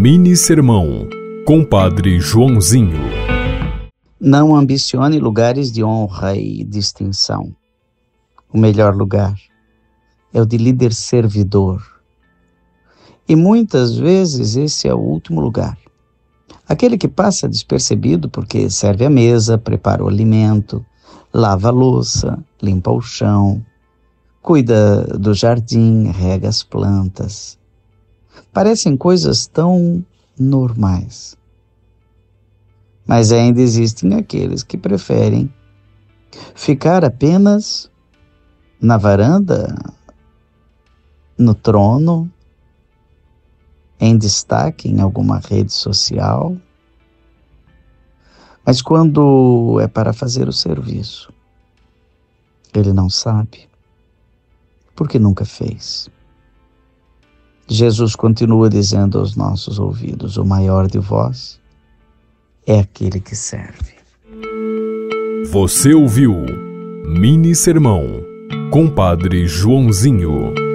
Mini Sermão, Compadre Joãozinho. Não ambicione lugares de honra e distinção. O melhor lugar é o de líder servidor. E muitas vezes esse é o último lugar. Aquele que passa despercebido porque serve a mesa, prepara o alimento, lava a louça, limpa o chão, cuida do jardim, rega as plantas, parecem coisas tão normais. Mas ainda existem aqueles que preferem ficar apenas na varanda, no trono, em destaque em alguma rede social. Mas quando é para fazer o serviço, ele não sabe, porque nunca fez. Jesus continua dizendo aos nossos ouvidos: O maior de vós é aquele que serve. Você ouviu Mini Sermão, Compadre Joãozinho.